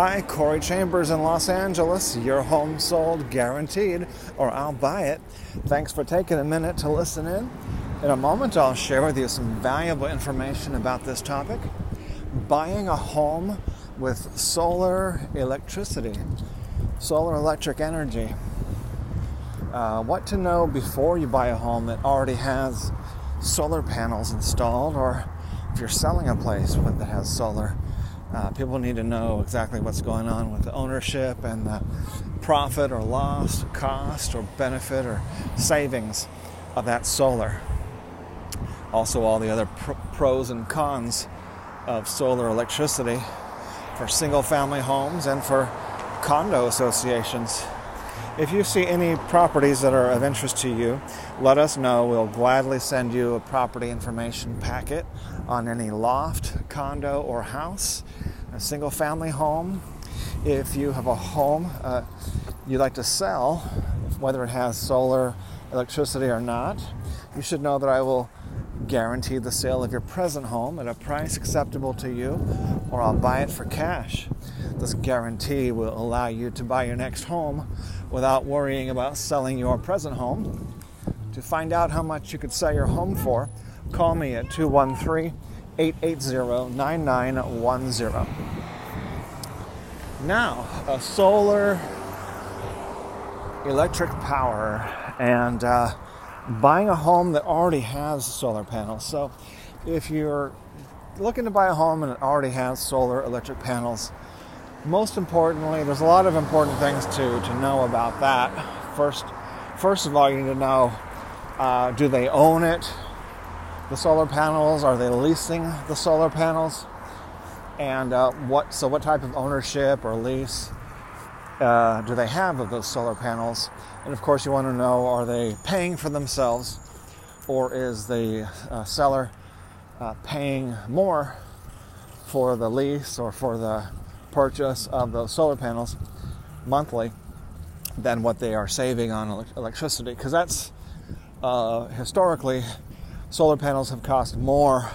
Hi, Corey Chambers in Los Angeles. Your home sold guaranteed, or I'll buy it. Thanks for taking a minute to listen in. In a moment, I'll share with you some valuable information about this topic buying a home with solar electricity, solar electric energy. Uh, what to know before you buy a home that already has solar panels installed, or if you're selling a place that has solar. Uh, people need to know exactly what's going on with the ownership and the profit or loss, cost or benefit or savings of that solar. Also, all the other pr- pros and cons of solar electricity for single family homes and for condo associations. If you see any properties that are of interest to you, let us know. We'll gladly send you a property information packet on any loft, condo, or house, a single family home. If you have a home uh, you'd like to sell, whether it has solar electricity or not, you should know that I will guarantee the sale of your present home at a price acceptable to you, or I'll buy it for cash. This guarantee will allow you to buy your next home without worrying about selling your present home. To find out how much you could sell your home for, call me at 213 880 9910. Now, a solar electric power and uh, buying a home that already has solar panels. So, if you're looking to buy a home and it already has solar electric panels, most importantly, there's a lot of important things to, to know about that. First, first of all, you need to know uh, do they own it? The solar panels? Are they leasing the solar panels? And uh, what? So, what type of ownership or lease uh, do they have of those solar panels? And of course, you want to know are they paying for themselves, or is the uh, seller uh, paying more for the lease or for the purchase of those solar panels monthly than what they are saving on electricity because that's uh, historically solar panels have cost more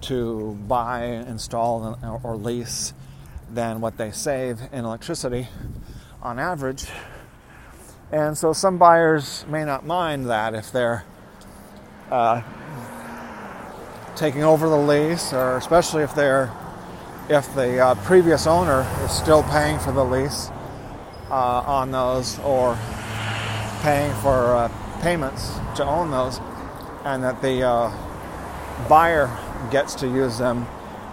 to buy, install, or lease than what they save in electricity on average. And so some buyers may not mind that if they're uh, taking over the lease, or especially if they're if the uh, previous owner is still paying for the lease uh, on those or paying for uh, payments to own those, and that the uh, buyer gets to use them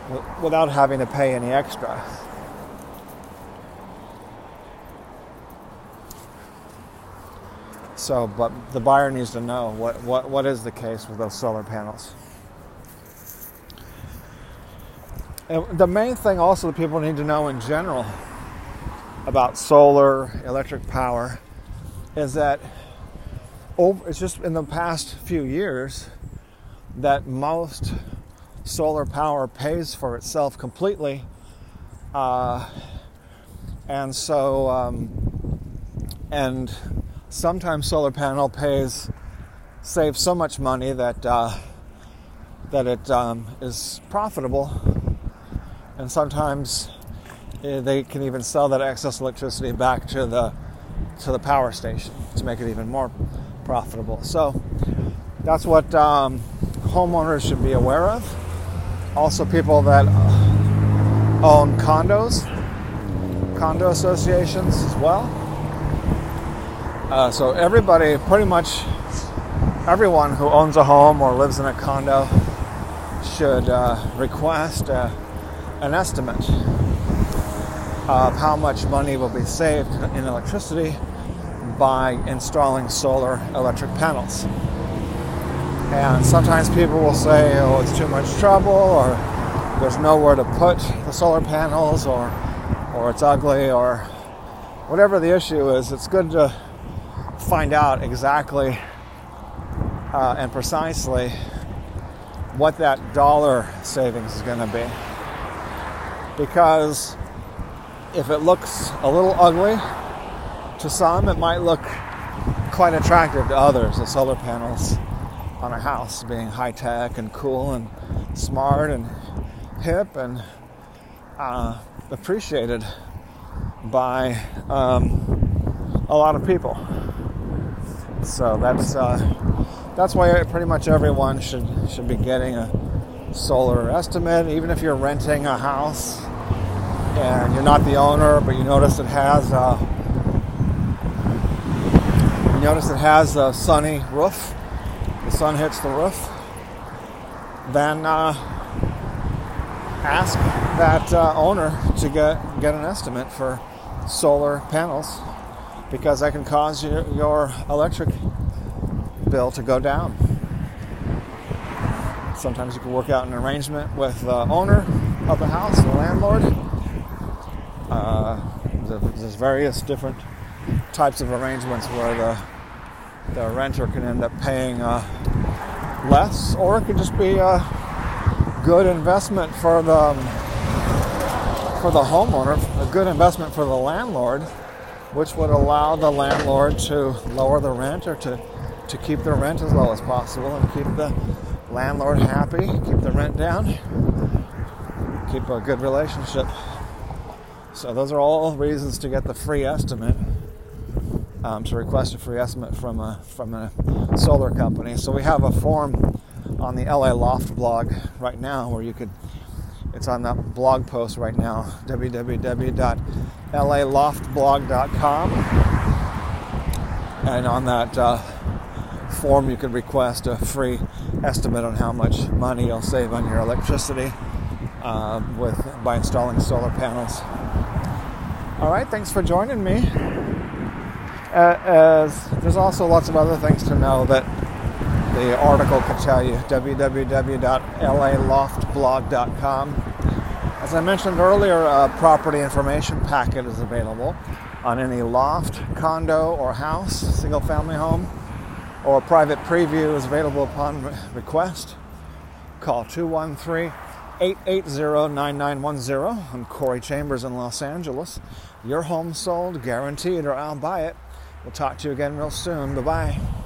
w- without having to pay any extra. So, but the buyer needs to know what, what, what is the case with those solar panels. And the main thing also that people need to know in general about solar electric power is that over, it's just in the past few years that most solar power pays for itself completely. Uh, and so, um, and sometimes solar panel pays, saves so much money that, uh, that it um, is profitable and sometimes eh, they can even sell that excess electricity back to the to the power station to make it even more profitable. So that's what um, homeowners should be aware of. Also, people that uh, own condos, condo associations as well. Uh, so everybody, pretty much everyone who owns a home or lives in a condo, should uh, request a an estimate of how much money will be saved in electricity by installing solar electric panels. And sometimes people will say, oh, it's too much trouble, or there's nowhere to put the solar panels, or, or it's ugly, or whatever the issue is, it's good to find out exactly uh, and precisely what that dollar savings is going to be because if it looks a little ugly to some, it might look quite attractive to others. The solar panels on a house being high tech and cool and smart and hip and uh, appreciated by um, a lot of people. So that's uh, that's why pretty much everyone should should be getting a solar estimate, even if you're renting a house and you're not the owner, but you notice it has a, you notice it has a sunny roof. The sun hits the roof. Then uh, ask that uh, owner to get get an estimate for solar panels because that can cause your, your electric bill to go down. Sometimes you can work out an arrangement with the owner of the house, the landlord. Uh, there's various different types of arrangements where the the renter can end up paying uh, less, or it could just be a good investment for the for the homeowner, a good investment for the landlord, which would allow the landlord to lower the rent or to to keep the rent as low as possible and keep the landlord happy, keep the rent down, keep a good relationship. So those are all reasons to get the free estimate. Um, to request a free estimate from a from a solar company. So we have a form on the LA Loft blog right now where you could. It's on that blog post right now, www.laloftblog.com, and on that uh, form you can request a free estimate on how much money you'll save on your electricity uh, with by installing solar panels. All right, thanks for joining me. Uh, as there's also lots of other things to know that the article could tell you www.laloftblog.com. As I mentioned earlier, a property information packet is available on any loft, condo, or house, single family home, or a private preview is available upon request. Call 213 880 9910. I'm Corey Chambers in Los Angeles. Your home sold, guaranteed, or I'll buy it. We'll talk to you again real soon. Bye bye.